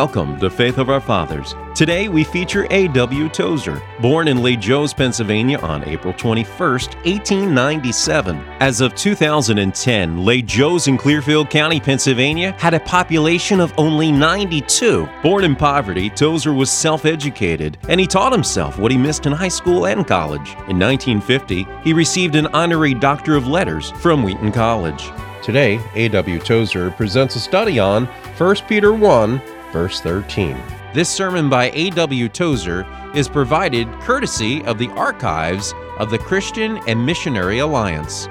Welcome to Faith of Our Fathers. Today we feature A.W. Tozer, born in La Jose, Pennsylvania on April 21, 1897. As of 2010, La Jose in Clearfield County, Pennsylvania had a population of only 92. Born in poverty, Tozer was self educated and he taught himself what he missed in high school and college. In 1950, he received an honorary Doctor of Letters from Wheaton College. Today, A.W. Tozer presents a study on 1 Peter 1 verse 13. This sermon by A.W. Tozer is provided courtesy of the archives of the Christian and Missionary Alliance.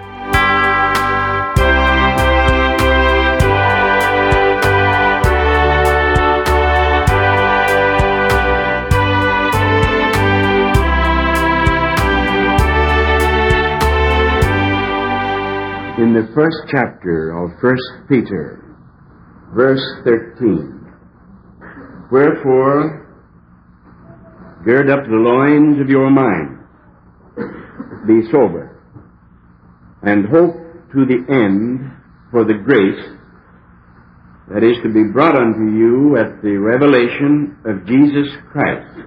In the first chapter of 1 Peter, verse 13. Wherefore, gird up the loins of your mind, be sober, and hope to the end for the grace that is to be brought unto you at the revelation of Jesus Christ.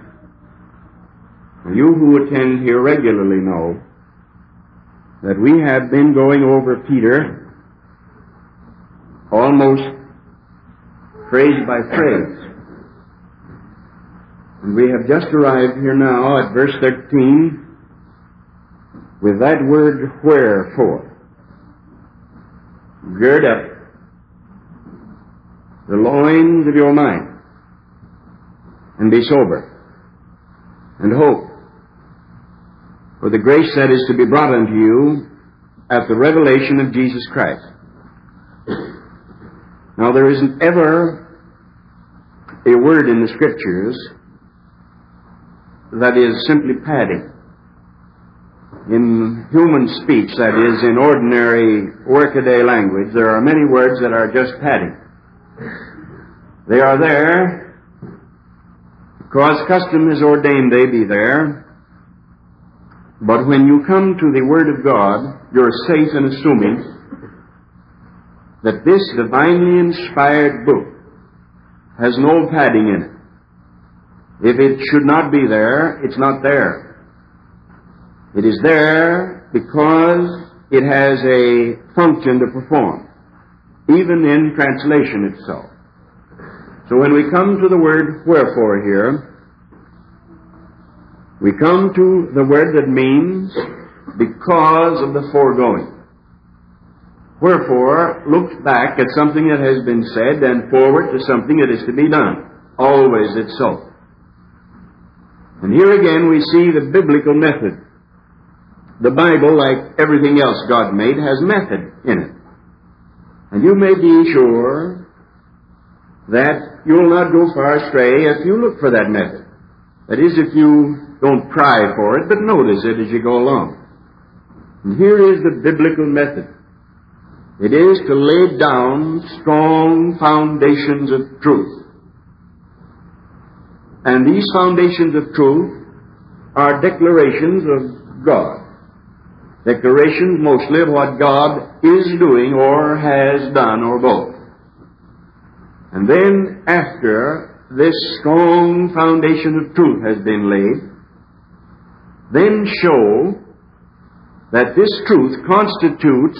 You who attend here regularly know that we have been going over Peter almost phrase by phrase. And we have just arrived here now at verse 13 with that word wherefore. Gird up the loins of your mind and be sober and hope for the grace that is to be brought unto you at the revelation of Jesus Christ. Now there isn't ever a word in the scriptures that is simply padding. In human speech, that is, in ordinary workaday language, there are many words that are just padding. They are there because custom has ordained they be there. But when you come to the Word of God, you're safe in assuming that this divinely inspired book has no padding in it. If it should not be there, it's not there. It is there because it has a function to perform, even in translation itself. So when we come to the word wherefore here, we come to the word that means because of the foregoing. Wherefore looks back at something that has been said and forward to something that is to be done. Always it's so. And here again we see the biblical method. The Bible, like everything else God made, has method in it. And you may be sure that you'll not go far astray if you look for that method. That is, if you don't pry for it, but notice it as you go along. And here is the biblical method. It is to lay down strong foundations of truth. And these foundations of truth are declarations of God. Declarations mostly of what God is doing or has done or both. And then after this strong foundation of truth has been laid, then show that this truth constitutes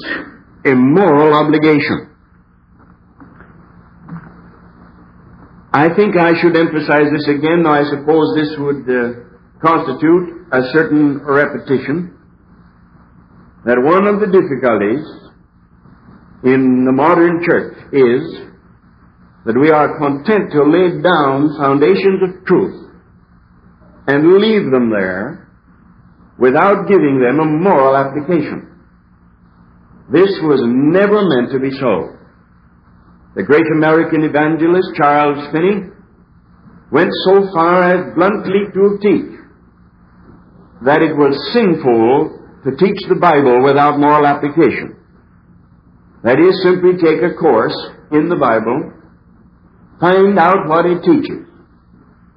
a moral obligation. I think I should emphasize this again, though I suppose this would uh, constitute a certain repetition, that one of the difficulties in the modern church is that we are content to lay down foundations of truth and leave them there without giving them a moral application. This was never meant to be so. The great American evangelist Charles Finney went so far as bluntly to teach that it was sinful to teach the Bible without moral application. That is, simply take a course in the Bible, find out what it teaches,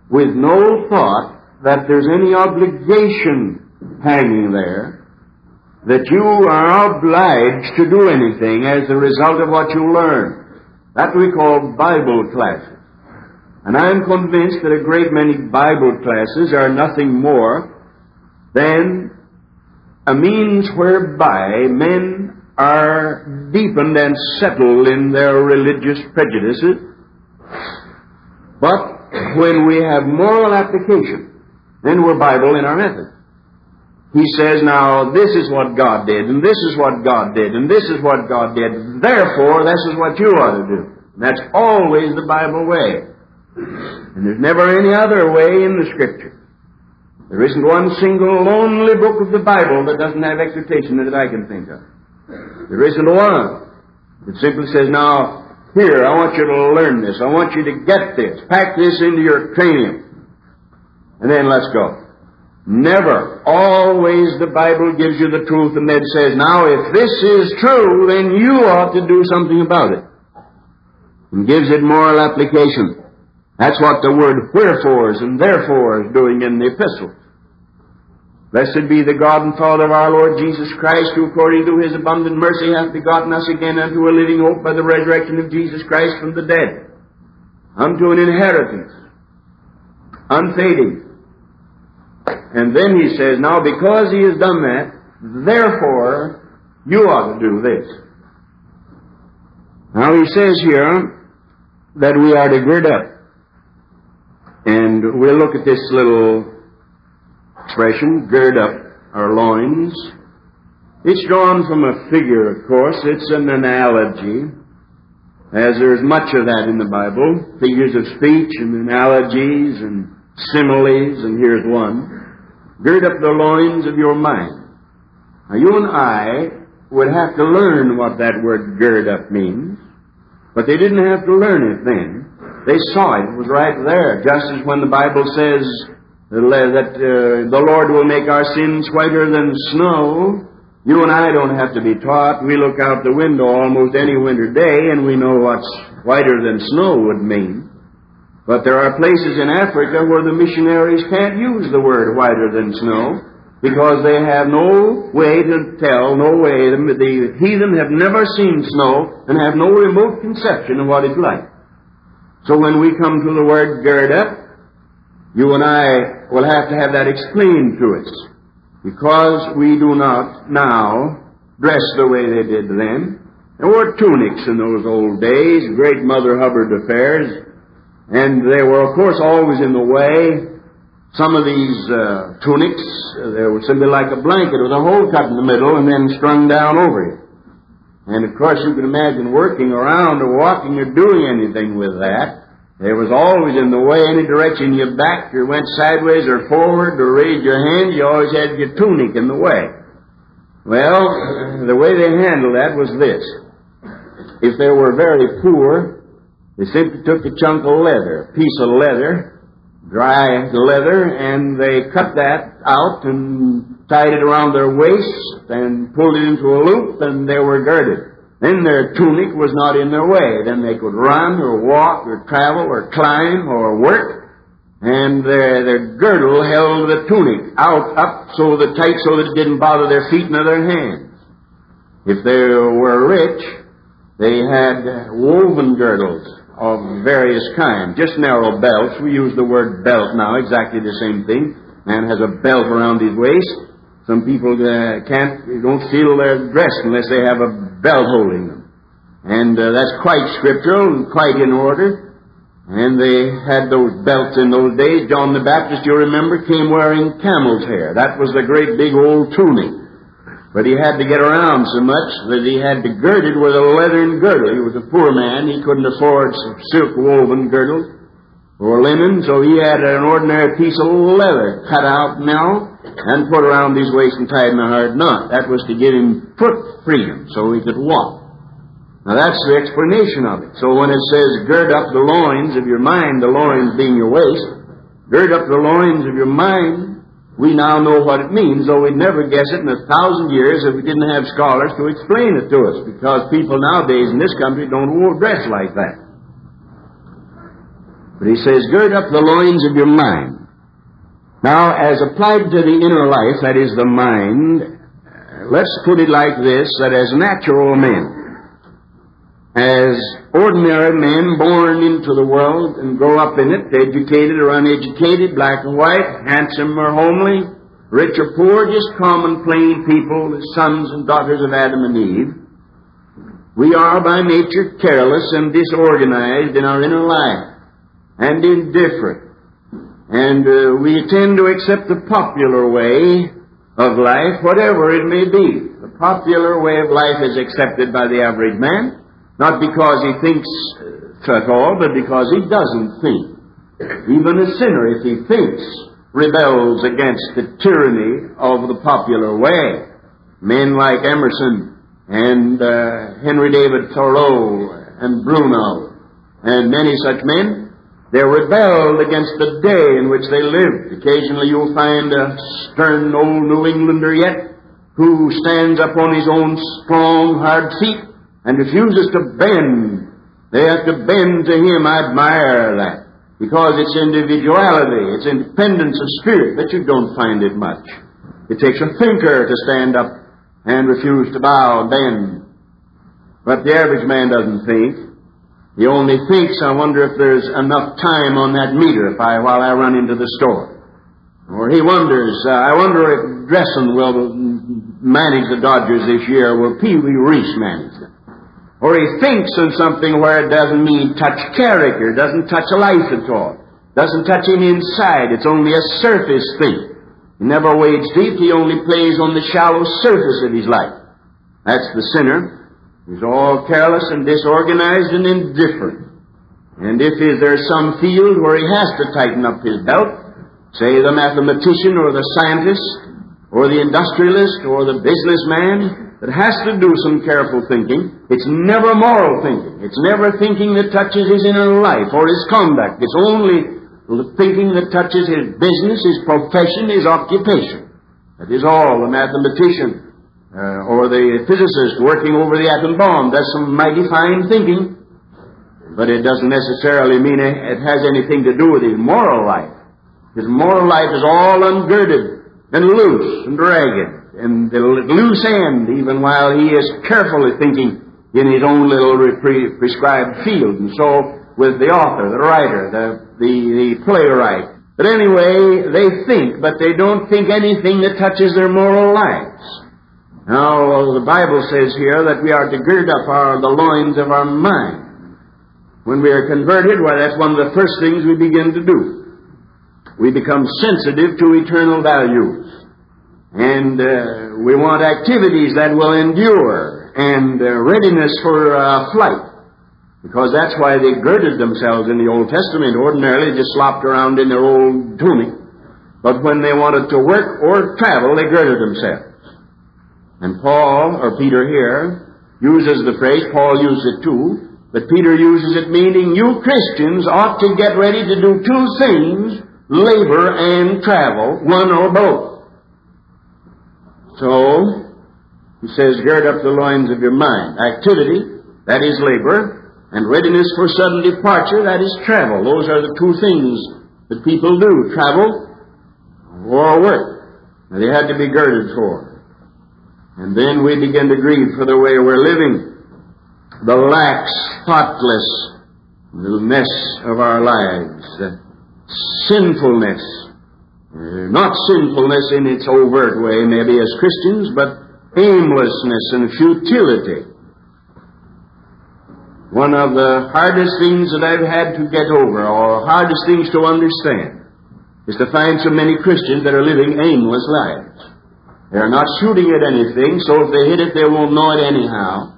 with no thought that there's any obligation hanging there, that you are obliged to do anything as a result of what you learn. That we call Bible classes. And I am convinced that a great many Bible classes are nothing more than a means whereby men are deepened and settled in their religious prejudices. But when we have moral application, then we're Bible in our method. He says, now, this is what God did, and this is what God did, and this is what God did. Therefore, this is what you ought to do. And that's always the Bible way. And there's never any other way in the Scripture. There isn't one single lonely book of the Bible that doesn't have exhortation that I can think of. There isn't one. It simply says, now, here, I want you to learn this. I want you to get this. Pack this into your cranium. And then let's go. Never. Always the Bible gives you the truth and then says, now if this is true, then you ought to do something about it. And gives it moral application. That's what the word wherefores and therefore is doing in the epistle. Blessed be the God and Father of our Lord Jesus Christ, who according to his abundant mercy hath begotten us again unto a living hope by the resurrection of Jesus Christ from the dead, unto an inheritance, unfading. And then he says, Now because he has done that, therefore you ought to do this. Now he says here that we are to gird up. And we'll look at this little expression, gird up our loins. It's drawn from a figure, of course. It's an analogy, as there's much of that in the Bible. Figures of speech and analogies and similes, and here's one. Gird up the loins of your mind. Now, you and I would have to learn what that word gird up means, but they didn't have to learn it then. They saw it. It was right there, just as when the Bible says, that uh, the Lord will make our sins whiter than snow. You and I don't have to be taught. We look out the window almost any winter day and we know what's whiter than snow would mean. But there are places in Africa where the missionaries can't use the word whiter than snow because they have no way to tell, no way. The, the heathen have never seen snow and have no remote conception of what it's like. So when we come to the word gird up, you and I will have to have that explained to us. Because we do not now dress the way they did then. There were tunics in those old days, great Mother Hubbard affairs, and they were, of course, always in the way. Some of these uh, tunics, uh, they were simply like a blanket with a hole cut in the middle and then strung down over it. And of course, you can imagine working around or walking or doing anything with that. There was always in the way, any direction you backed or went sideways or forward or raised your hand, you always had your tunic in the way. Well, the way they handled that was this. If they were very poor, they simply took a chunk of leather, a piece of leather, dry leather, and they cut that out and tied it around their waist and pulled it into a loop, and they were girded. Then their tunic was not in their way. Then they could run or walk or travel or climb or work. And their, their girdle held the tunic out, up, so the tight, so that it didn't bother their feet nor their hands. If they were rich, they had woven girdles of various kinds, just narrow belts. We use the word belt now, exactly the same thing. Man has a belt around his waist. Some people uh, can't, don't feel their dress unless they have a belt holding them. And uh, that's quite scriptural and quite in order. And they had those belts in those days. John the Baptist, you remember, came wearing camel's hair. That was the great big old tunic. But he had to get around so much that he had to gird it with a leathern girdle. He was a poor man. He couldn't afford silk woven girdles or linen, so he had an ordinary piece of leather cut out now and put around his waist and tied in a hard knot. That was to give him foot freedom so he could walk. Now that's the explanation of it. So when it says, gird up the loins of your mind, the loins being your waist, gird up the loins of your mind, we now know what it means, though we'd never guess it in a thousand years if we didn't have scholars to explain it to us, because people nowadays in this country don't wear dress like that. But he says, gird up the loins of your mind. Now, as applied to the inner life, that is the mind, uh, let's put it like this, that as natural men, as ordinary men born into the world and grow up in it, educated or uneducated, black and white, handsome or homely, rich or poor, just common, plain people, the sons and daughters of Adam and Eve. We are by nature careless and disorganized in our inner life and indifferent. And uh, we tend to accept the popular way of life, whatever it may be. The popular way of life is accepted by the average man. Not because he thinks uh, at all, but because he doesn't think. Even a sinner, if he thinks, rebels against the tyranny of the popular way. Men like Emerson and uh, Henry David Thoreau and Bruno and many such men, they rebelled against the day in which they lived. Occasionally you'll find a stern old New Englander yet who stands up on his own strong, hard feet and refuses to bend. They have to bend to him. I admire that. Because it's individuality, it's independence of spirit, but you don't find it much. It takes a thinker to stand up and refuse to bow and bend. But the average man doesn't think. He only thinks, I wonder if there's enough time on that meter if I, while I run into the store. Or he wonders, uh, I wonder if Dressen will manage the Dodgers this year. Will Pee Wee Reese manage them? Or he thinks of something where it doesn't mean touch character, doesn't touch life at all, doesn't touch him inside. It's only a surface thing. He never wades deep. He only plays on the shallow surface of his life. That's the sinner. He's all careless and disorganized and indifferent. And if there's some field where he has to tighten up his belt, say the mathematician or the scientist or the industrialist or the businessman, that has to do some careful thinking. It's never moral thinking. It's never thinking that touches his inner life or his conduct. It's only thinking that touches his business, his profession, his occupation. That is all. The mathematician uh, or the physicist working over the atom bomb. That's some mighty fine thinking, but it doesn't necessarily mean it has anything to do with his moral life. His moral life is all ungirded and loose and ragged and the loose end, even while he is carefully thinking in his own little pre- prescribed field. And so with the author, the writer, the, the, the playwright. But anyway, they think, but they don't think anything that touches their moral lives. Now, the Bible says here that we are to gird up our, the loins of our mind. When we are converted, why, that's one of the first things we begin to do. We become sensitive to eternal values. And uh, we want activities that will endure and readiness for uh, flight. Because that's why they girded themselves in the Old Testament. Ordinarily, just slopped around in their old tunic. But when they wanted to work or travel, they girded themselves. And Paul, or Peter here, uses the phrase, Paul used it too, but Peter uses it meaning you Christians ought to get ready to do two things, labor and travel, one or both. So, he says, gird up the loins of your mind. Activity, that is labor, and readiness for sudden departure, that is travel. Those are the two things that people do, travel or work. Now, they had to be girded for. And then we begin to grieve for the way we're living. The lax, thoughtlessness of our lives, the sinfulness not sinfulness in its overt way, maybe as Christians, but aimlessness and futility. One of the hardest things that I've had to get over, or hardest things to understand, is to find so many Christians that are living aimless lives. They're not shooting at anything, so if they hit it, they won't know it anyhow.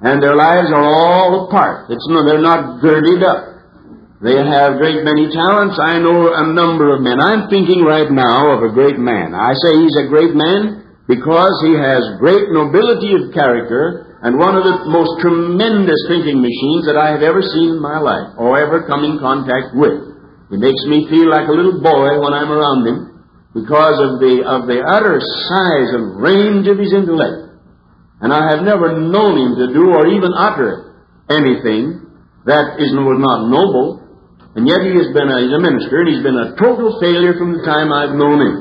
And their lives are all apart. It's no, they're not girded up. They have great many talents. I know a number of men. I'm thinking right now of a great man. I say he's a great man because he has great nobility of character and one of the most tremendous thinking machines that I have ever seen in my life or ever come in contact with. He makes me feel like a little boy when I'm around him because of the, of the utter size and range of his intellect. And I have never known him to do or even utter anything that is, was not noble and yet he has been a, he's a minister, and he's been a total failure from the time I've known him.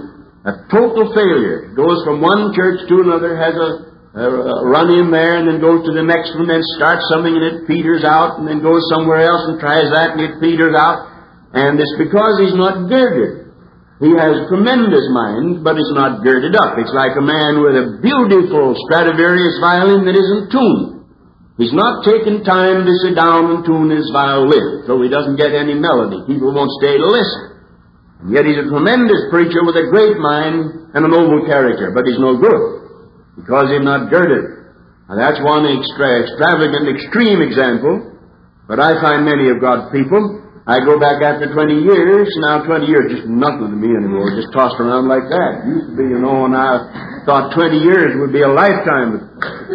A total failure. Goes from one church to another, has a uh, run in there and then goes to the next one, then starts something and it peters out, and then goes somewhere else and tries that and it peters out. And it's because he's not girded. He has tremendous mind, but it's not girded up. It's like a man with a beautiful Stradivarius violin that isn't tuned. He's not taken time to sit down and tune his violin, so he doesn't get any melody. People won't stay to listen. Yet he's a tremendous preacher with a great mind and a noble character, but he's no good because he's not girded. Now that's one extra, extravagant, extreme example, but I find many of God's people I go back after 20 years, now 20 years, just nothing to me anymore, just tossed around like that. Used to be, you know, and I thought 20 years would be a lifetime.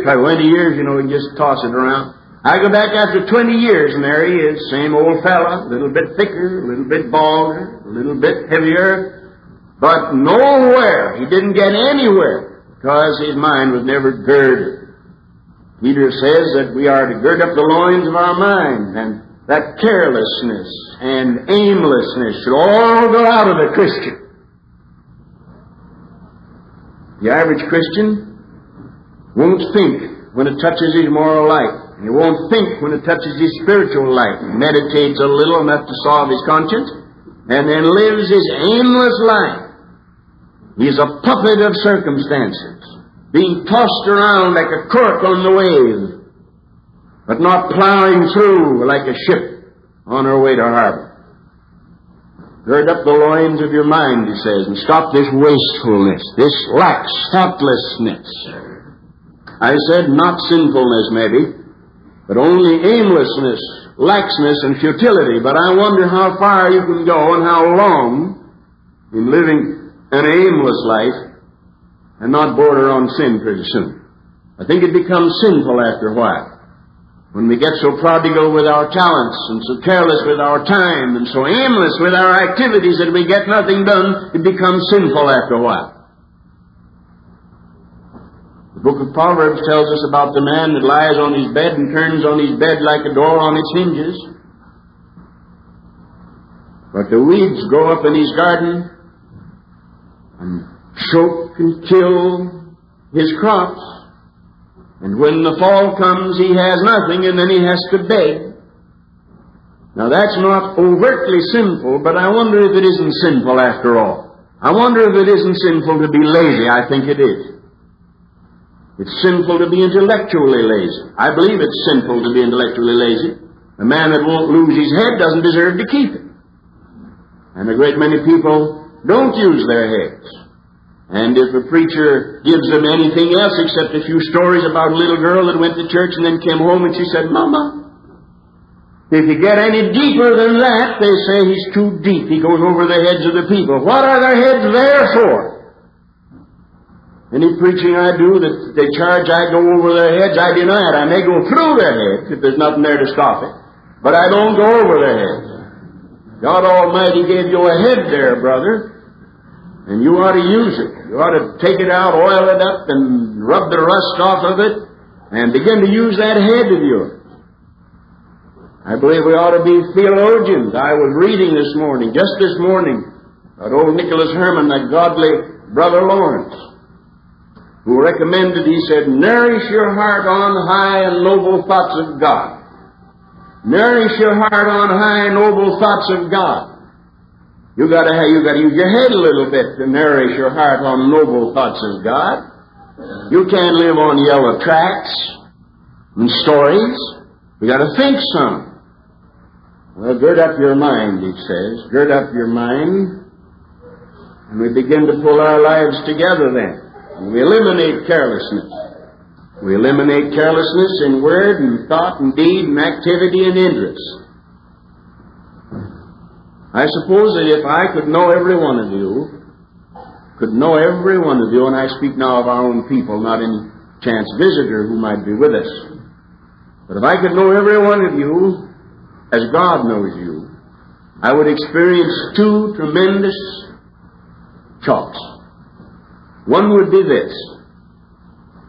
Try 20 years, you know, and just toss it around. I go back after 20 years, and there he is, same old fella, a little bit thicker, a little bit balder, a little bit heavier, but nowhere, he didn't get anywhere, because his mind was never girded. Peter says that we are to gird up the loins of our mind, and that carelessness and aimlessness should all go out of the Christian. The average Christian won't think when it touches his moral life. He won't think when it touches his spiritual life. He meditates a little enough to solve his conscience and then lives his aimless life. He's a puppet of circumstances, being tossed around like a cork on the wave but not plowing through like a ship on her way to harbor. Gird up the loins of your mind, he says, and stop this wastefulness, this lax, thoughtlessness. I said not sinfulness, maybe, but only aimlessness, laxness, and futility. But I wonder how far you can go and how long in living an aimless life and not border on sin pretty soon. I think it becomes sinful after a while. When we get so prodigal with our talents and so careless with our time and so aimless with our activities that we get nothing done, it becomes sinful after a while. The book of Proverbs tells us about the man that lies on his bed and turns on his bed like a door on its hinges. But the weeds grow up in his garden and choke and kill his crops. And when the fall comes, he has nothing, and then he has to beg. Now that's not overtly sinful, but I wonder if it isn't sinful after all. I wonder if it isn't sinful to be lazy. I think it is. It's sinful to be intellectually lazy. I believe it's sinful to be intellectually lazy. A man that won't lose his head doesn't deserve to keep it. And a great many people don't use their heads. And if a preacher gives them anything else except a few stories about a little girl that went to church and then came home and she said, Mama, if you get any deeper than that, they say he's too deep. He goes over the heads of the people. What are their heads there for? Any preaching I do that they charge I go over their heads, I deny it. I may go through their heads if there's nothing there to stop it. But I don't go over their heads. God Almighty gave you a head there, brother. And you ought to use it. You ought to take it out, oil it up, and rub the rust off of it, and begin to use that head of yours. I believe we ought to be theologians. I was reading this morning, just this morning, about old Nicholas Herman, that godly brother Lawrence, who recommended, he said, nourish your heart on high and noble thoughts of God. Nourish your heart on high and noble thoughts of God. You gotta have, you gotta use your head a little bit to nourish your heart on noble thoughts of God. You can't live on yellow tracts and stories. You gotta think some. Well, gird up your mind, he says. Gird up your mind. And we begin to pull our lives together then. We eliminate carelessness. We eliminate carelessness in word and thought and deed and activity and interest. I suppose that if I could know every one of you, could know every one of you, and I speak now of our own people, not any chance visitor who might be with us, but if I could know every one of you as God knows you, I would experience two tremendous shocks. One would be this.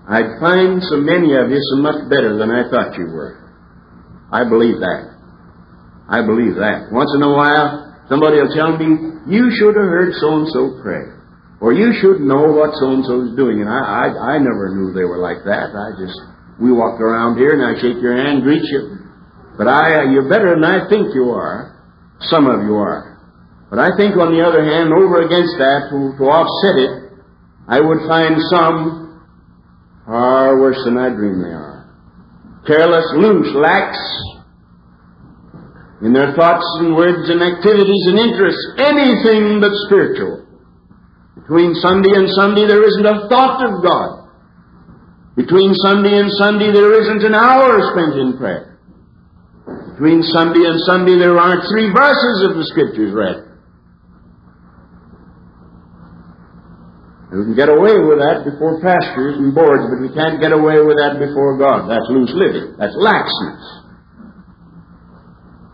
I'd find so many of you so much better than I thought you were. I believe that. I believe that. Once in a while, Somebody will tell me, you should have heard so-and-so pray. Or you should know what so-and-so is doing. And I, I, I never knew they were like that. I just, we walk around here and I shake your hand, greet you. But I, you're better than I think you are. Some of you are. But I think on the other hand, over against that, to, to offset it, I would find some far worse than I dream they are. Careless, loose, lax in their thoughts and words and activities and interests, anything but spiritual. Between Sunday and Sunday, there isn't a thought of God. Between Sunday and Sunday, there isn't an hour spent in prayer. Between Sunday and Sunday, there aren't three verses of the Scriptures read. We can get away with that before pastors and boards, but we can't get away with that before God. That's loose living. That's laxness.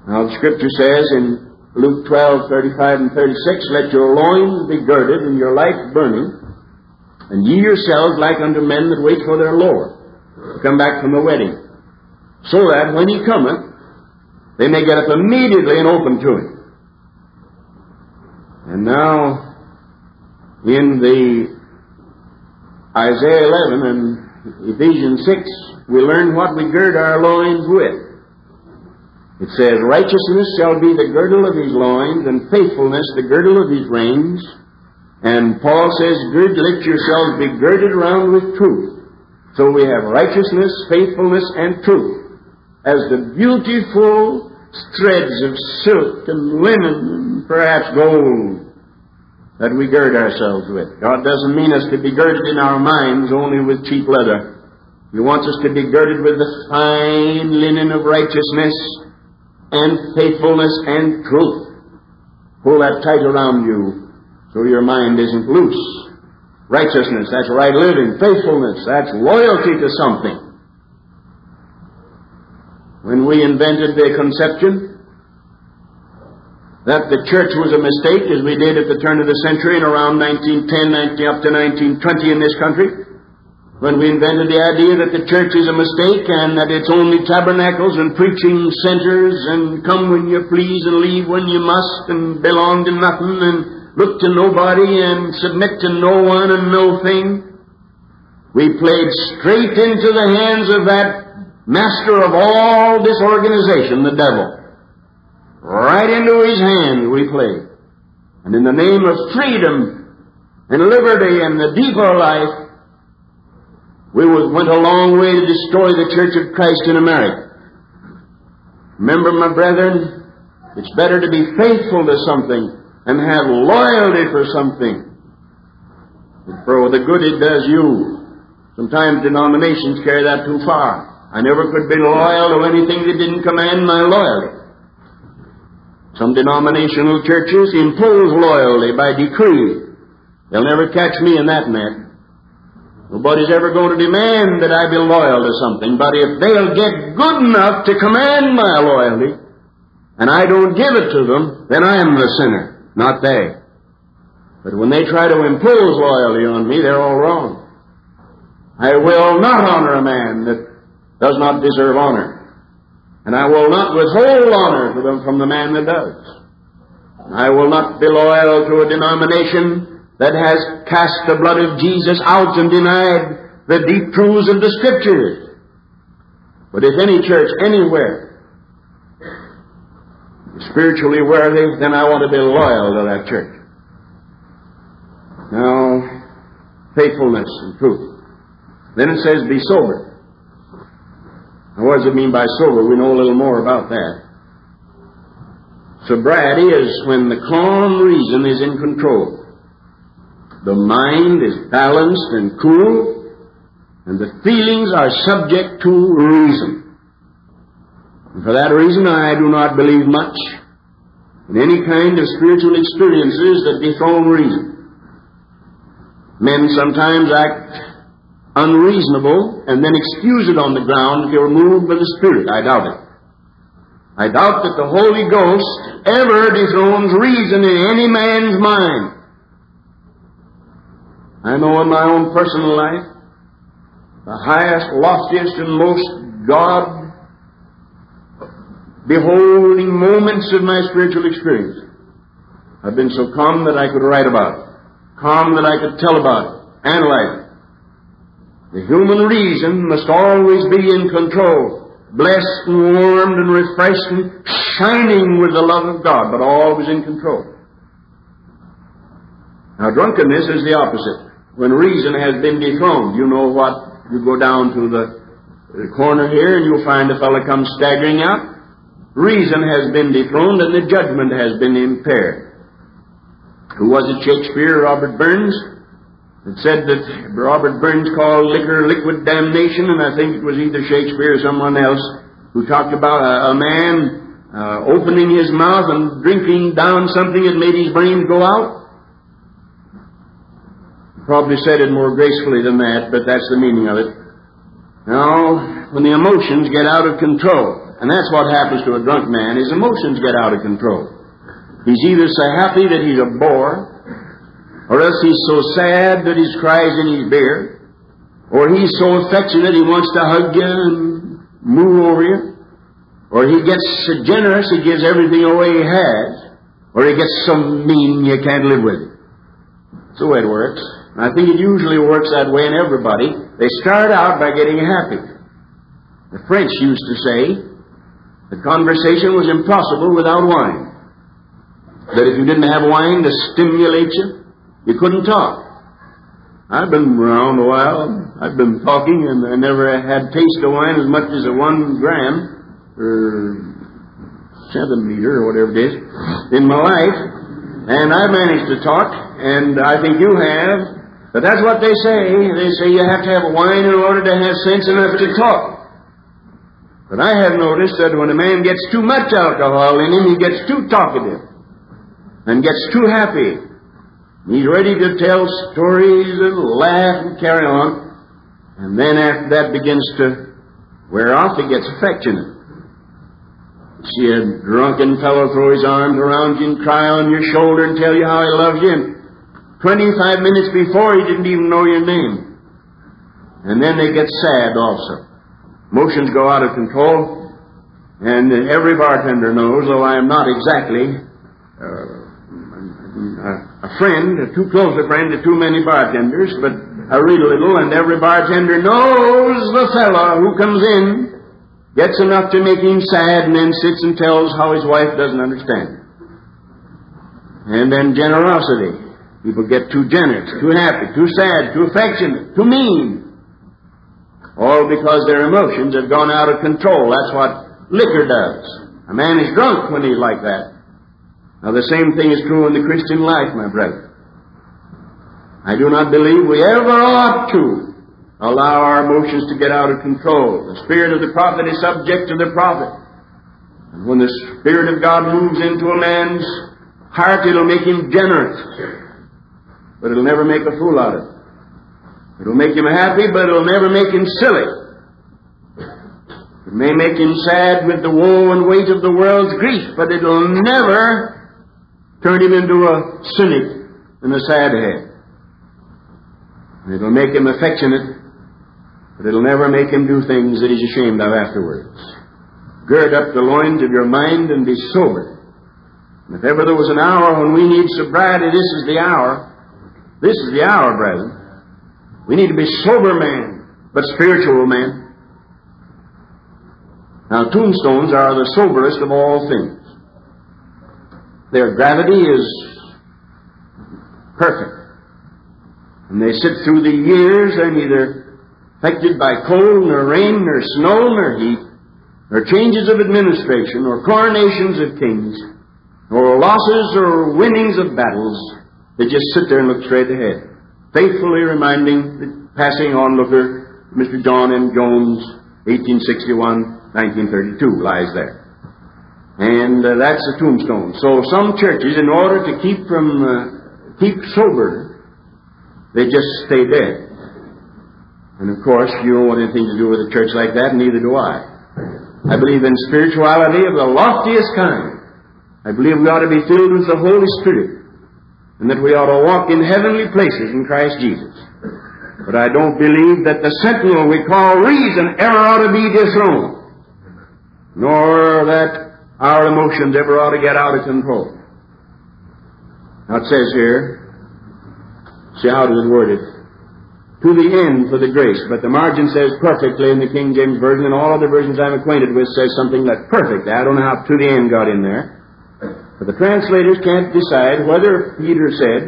Now, the Scripture says in Luke 12, 35 and 36, Let your loins be girded and your light burning, and ye yourselves like unto men that wait for their Lord to come back from the wedding, so that when he cometh, they may get up immediately and open to him. And now, in the Isaiah 11 and Ephesians 6, we learn what we gird our loins with. It says, Righteousness shall be the girdle of his loins, and faithfulness the girdle of his reins. And Paul says, Gird, let yourselves be girded around with truth. So we have righteousness, faithfulness, and truth as the beautiful threads of silk and linen and perhaps gold that we gird ourselves with. God doesn't mean us to be girded in our minds only with cheap leather. He wants us to be girded with the fine linen of righteousness and faithfulness and truth. Pull that tight around you so your mind isn't loose. Righteousness, that's right living. Faithfulness, that's loyalty to something. When we invented the conception that the church was a mistake, as we did at the turn of the century in around 1910, 19, up to 1920 in this country, when we invented the idea that the church is a mistake and that it's only tabernacles and preaching centers and come when you please and leave when you must and belong to nothing and look to nobody and submit to no one and no thing, we played straight into the hands of that master of all disorganization, the devil. Right into his hands we played. And in the name of freedom and liberty and the deeper life, we went a long way to destroy the Church of Christ in America. Remember, my brethren, it's better to be faithful to something and have loyalty for something for the good it does you. Sometimes denominations carry that too far. I never could be loyal to anything that didn't command my loyalty. Some denominational churches impose loyalty by decree. They'll never catch me in that net. Nobody's ever going to demand that I be loyal to something, but if they'll get good enough to command my loyalty, and I don't give it to them, then I am the sinner, not they. But when they try to impose loyalty on me, they're all wrong. I will not honor a man that does not deserve honor. And I will not withhold honor from the man that does. I will not be loyal to a denomination that has cast the blood of Jesus out and denied the deep truths of the Scriptures. But if any church anywhere is spiritually worthy, then I want to be loyal to that church. Now, faithfulness and truth. Then it says, be sober. Now, what does it mean by sober? We know a little more about that. Sobriety is when the calm reason is in control. The mind is balanced and cool, and the feelings are subject to reason. And for that reason, I do not believe much in any kind of spiritual experiences that dethrone reason. Men sometimes act unreasonable and then excuse it on the ground if you're moved by the Spirit. I doubt it. I doubt that the Holy Ghost ever dethrones reason in any man's mind. I know in my own personal life, the highest, loftiest, and most God beholding moments of my spiritual experience have been so calm that I could write about it. calm that I could tell about it, analyze it. The human reason must always be in control, blessed and warmed and refreshed and shining with the love of God, but always in control. Now, drunkenness is the opposite. When reason has been dethroned, you know what? You go down to the, corner here and you'll find a fellow come staggering out. Reason has been dethroned and the judgment has been impaired. Who was it, Shakespeare, Robert Burns? It said that Robert Burns called liquor liquid damnation, and I think it was either Shakespeare or someone else who talked about a, a man uh, opening his mouth and drinking down something that made his brains go out. Probably said it more gracefully than that, but that's the meaning of it. Now, when the emotions get out of control, and that's what happens to a drunk man, his emotions get out of control. He's either so happy that he's a bore, or else he's so sad that he's cries in his beer, or he's so affectionate he wants to hug you and move over you, or he gets so generous he gives everything away he has, or he gets so mean you can't live with him. That's the way it works. I think it usually works that way in everybody. They start out by getting happy. The French used to say the conversation was impossible without wine. That if you didn't have wine to stimulate you, you couldn't talk. I've been around a while. I've been talking, and I never had taste of wine as much as a one gram or seven meter or whatever it is in my life. And I managed to talk, and I think you have. But that's what they say. They say you have to have wine in order to have sense enough to talk. But I have noticed that when a man gets too much alcohol in him, he gets too talkative and gets too happy. He's ready to tell stories and laugh and carry on. And then after that begins to wear off, he gets affectionate. You see a drunken fellow throw his arms around you and cry on your shoulder and tell you how he loves you. And 25 minutes before, he didn't even know your name. And then they get sad also. Motions go out of control, and every bartender knows, though I am not exactly uh, a friend, a too close a friend to too many bartenders, but I read a little, and every bartender knows the fellow who comes in, gets enough to make him sad, and then sits and tells how his wife doesn't understand. And then generosity. People get too generous, too happy, too sad, too affectionate, too mean. All because their emotions have gone out of control. That's what liquor does. A man is drunk when he's like that. Now, the same thing is true in the Christian life, my brother. I do not believe we ever ought to allow our emotions to get out of control. The spirit of the prophet is subject to the prophet. And when the Spirit of God moves into a man's heart, it'll make him generous but it'll never make a fool out of him. It'll make him happy, but it'll never make him silly. It may make him sad with the woe and weight of the world's grief, but it'll never turn him into a cynic and a sad head. It'll make him affectionate, but it'll never make him do things that he's ashamed of afterwards. Gird up the loins of your mind and be sober. And if ever there was an hour when we need sobriety, this is the hour. This is the hour, brethren. We need to be sober men, but spiritual men. Now, tombstones are the soberest of all things. Their gravity is perfect. And they sit through the years, they're neither affected by cold, nor rain, nor snow, nor heat, nor changes of administration, nor coronations of kings, nor losses or winnings of battles. They just sit there and look straight ahead, faithfully reminding the passing onlooker, Mr. John M. Jones, 1861, 1932, lies there. And uh, that's a tombstone. So some churches, in order to keep from uh, keep sober, they just stay dead. And of course, you don't want anything to do with a church like that, and neither do I. I believe in spirituality of the loftiest kind. I believe we ought to be filled with the Holy Spirit and that we ought to walk in heavenly places in Christ Jesus. But I don't believe that the sentinel we call reason ever ought to be dethroned, nor that our emotions ever ought to get out of control. Now it says here, See, how it word it? To the end for the grace. But the margin says perfectly in the King James Version, and all other versions I'm acquainted with says something like perfectly. I don't know how to the end got in there. But the translators can't decide whether Peter said,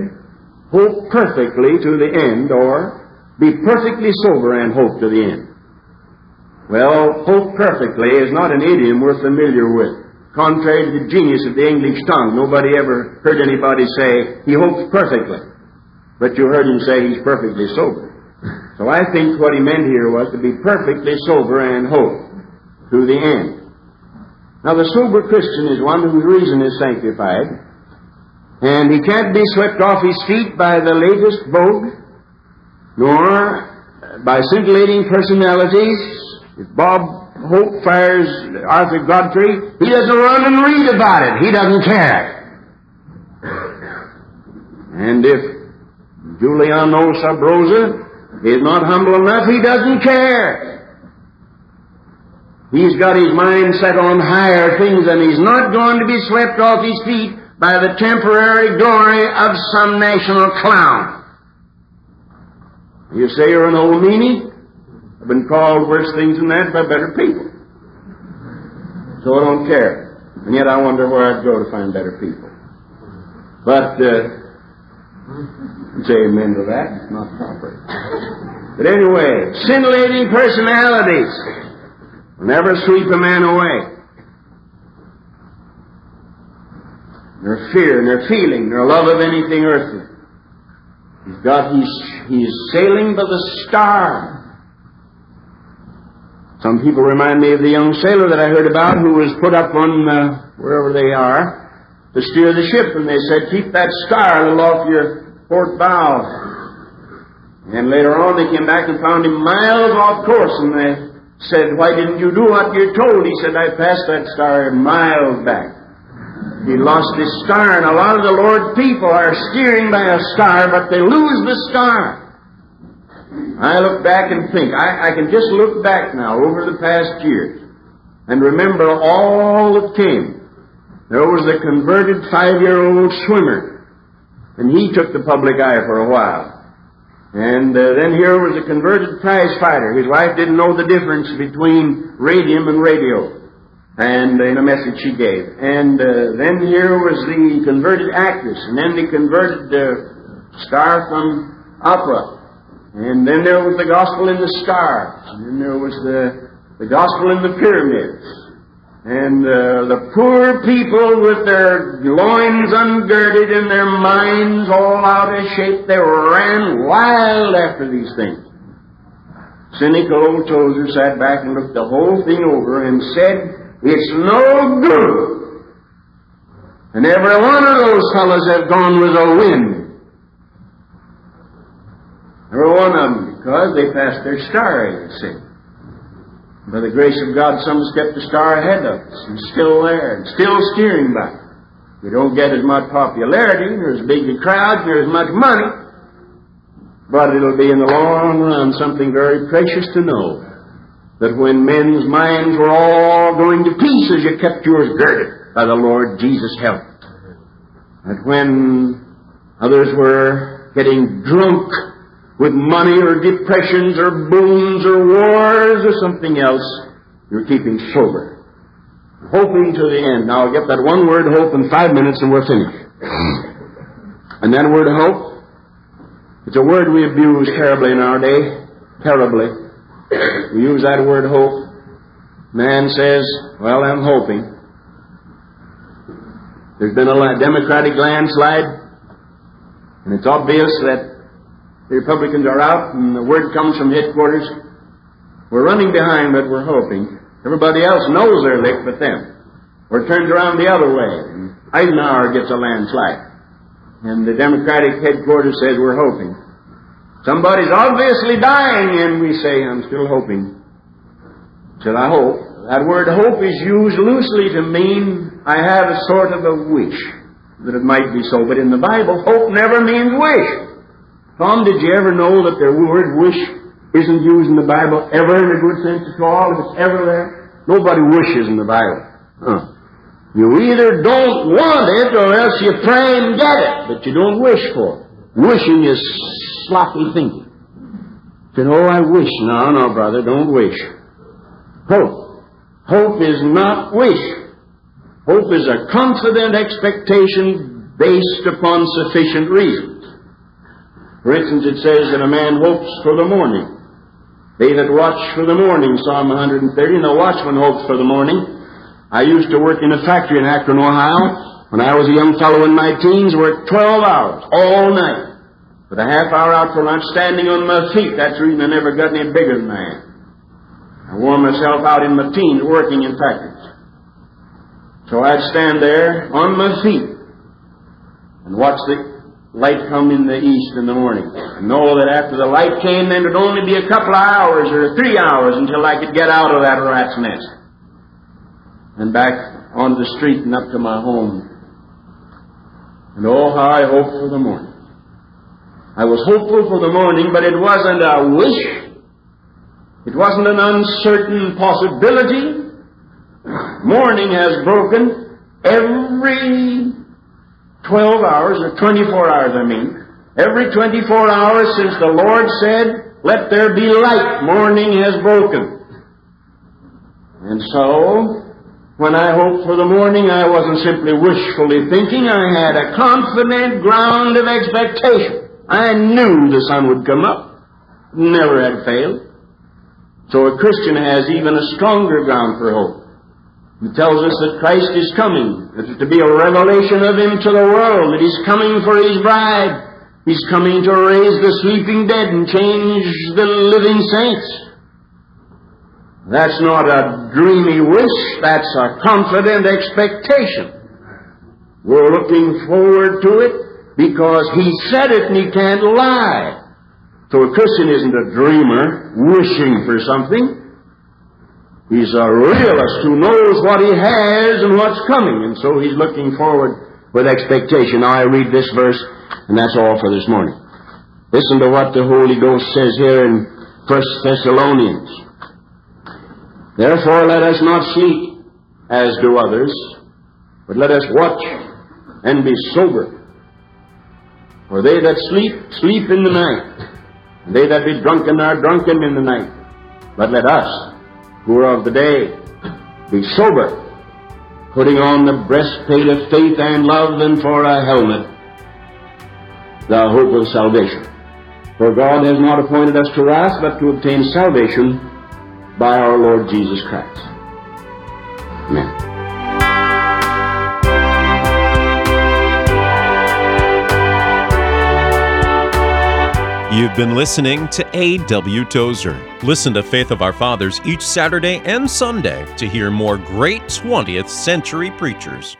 hope perfectly to the end, or be perfectly sober and hope to the end. Well, hope perfectly is not an idiom we're familiar with. Contrary to the genius of the English tongue, nobody ever heard anybody say, he hopes perfectly. But you heard him say he's perfectly sober. So I think what he meant here was to be perfectly sober and hope to the end. Now the sober Christian is one whose reason is sanctified, and he can't be swept off his feet by the latest vogue, nor by scintillating personalities. If Bob Hope fires Arthur Godfrey, he doesn't run and read about it. He doesn't care. And if Giuliano Sabrosa is not humble enough, he doesn't care. He's got his mind set on higher things and he's not going to be swept off his feet by the temporary glory of some national clown. You say you're an old meanie? I've been called worse things than that by better people. So I don't care. And yet I wonder where I'd go to find better people. But, uh, say amen to that. It's not proper. But anyway, scintillating personalities will never sweep a man away. Their fear, their feeling, their love of anything earthly. He's got, he's, he's sailing by the star. Some people remind me of the young sailor that I heard about who was put up on uh, wherever they are to steer the ship, and they said, keep that star a little off your port bow. And later on they came back and found him miles off course, and they said, why didn't you do what you're told? He said, I passed that star miles back. He lost his star, and a lot of the Lord's people are steering by a star, but they lose the star. I look back and think, I, I can just look back now over the past years and remember all that came. There was the converted five-year-old swimmer, and he took the public eye for a while. And uh, then here was a converted prize fighter. His wife didn't know the difference between radium and radio, and uh, in a message she gave. And uh, then here was the converted actress, and then the converted uh, star from opera. And then there was the gospel in the stars. And then there was the, the gospel in the pyramids. And uh, the poor people with their loins ungirded and their minds all out of shape, they ran wild after these things. Cynical old Tozer sat back and looked the whole thing over and said, It's no good. And every one of those fellows have gone with a wind. Every one of them, because they passed their star, you see. By the grace of God, some kept the star ahead of us, and still there, and still steering by. We don't get as much popularity, nor as big a crowd, nor as much money, but it'll be in the long run something very precious to know that when men's minds were all going to pieces, you kept yours girded by the Lord Jesus' help. That when others were getting drunk with money or depressions or booms or wars or something else, you're keeping sober. Hoping to the end. Now I'll get that one word hope in five minutes and we're finished. And that word hope, it's a word we abuse terribly in our day. Terribly. We use that word hope. Man says, well, I'm hoping. There's been a Democratic landslide, and it's obvious that the Republicans are out, and the word comes from headquarters. We're running behind, but we're hoping. Everybody else knows they're licked but them. Or turns around the other way, and Eisenhower gets a landslide. And the Democratic headquarters says we're hoping. Somebody's obviously dying, and we say, I'm still hoping. Said, I hope. That word hope is used loosely to mean I have a sort of a wish that it might be so. But in the Bible, hope never means wish. Tom, did you ever know that the word wish isn't used in the Bible ever in a good sense at all, if it's ever there? Nobody wishes in the Bible. Huh. You either don't want it or else you pray and get it, but you don't wish for it. Wishing is sloppy thinking. Said, oh, I wish. No, no, brother, don't wish. Hope. Hope is not wish. Hope is a confident expectation based upon sufficient reasons. For instance, it says that a man hopes for the morning. They that watch for the morning, Psalm 130, and the watchman hopes for the morning. I used to work in a factory in Akron, Ohio. When I was a young fellow in my teens, worked 12 hours, all night. With a half hour out for lunch, standing on my feet. That's the reason I never got any bigger than I am. I wore myself out in my teens working in factories. So I'd stand there on my feet and watch the light come in the east in the morning. And know that after the light came, then it would only be a couple of hours or three hours until I could get out of that rat's nest. And back on the street and up to my home. And oh, how I hoped for the morning. I was hopeful for the morning, but it wasn't a wish. It wasn't an uncertain possibility. Morning has broken every 12 hours, or 24 hours, I mean. Every 24 hours since the Lord said, Let there be light, morning has broken. And so, when I hoped for the morning, I wasn't simply wishfully thinking, I had a confident ground of expectation. I knew the sun would come up. Never had failed. So a Christian has even a stronger ground for hope. He tells us that Christ is coming. That it's to be a revelation of Him to the world. That He's coming for His bride. He's coming to raise the sleeping dead and change the living saints. That's not a dreamy wish. That's a confident expectation. We're looking forward to it because He said it and He can't lie. So a Christian isn't a dreamer wishing for something. He's a realist who knows what he has and what's coming, and so he's looking forward with expectation. Now I read this verse, and that's all for this morning. Listen to what the Holy Ghost says here in First Thessalonians. Therefore let us not sleep as do others, but let us watch and be sober. For they that sleep, sleep in the night. And they that be drunken are drunken in the night. But let us, who are of the day. Be sober, putting on the breastplate of faith and love, and for a helmet, the hope of salvation. For God has not appointed us to wrath, but to obtain salvation by our Lord Jesus Christ. Amen. You've been listening to A.W. Tozer. Listen to Faith of Our Fathers each Saturday and Sunday to hear more great 20th century preachers.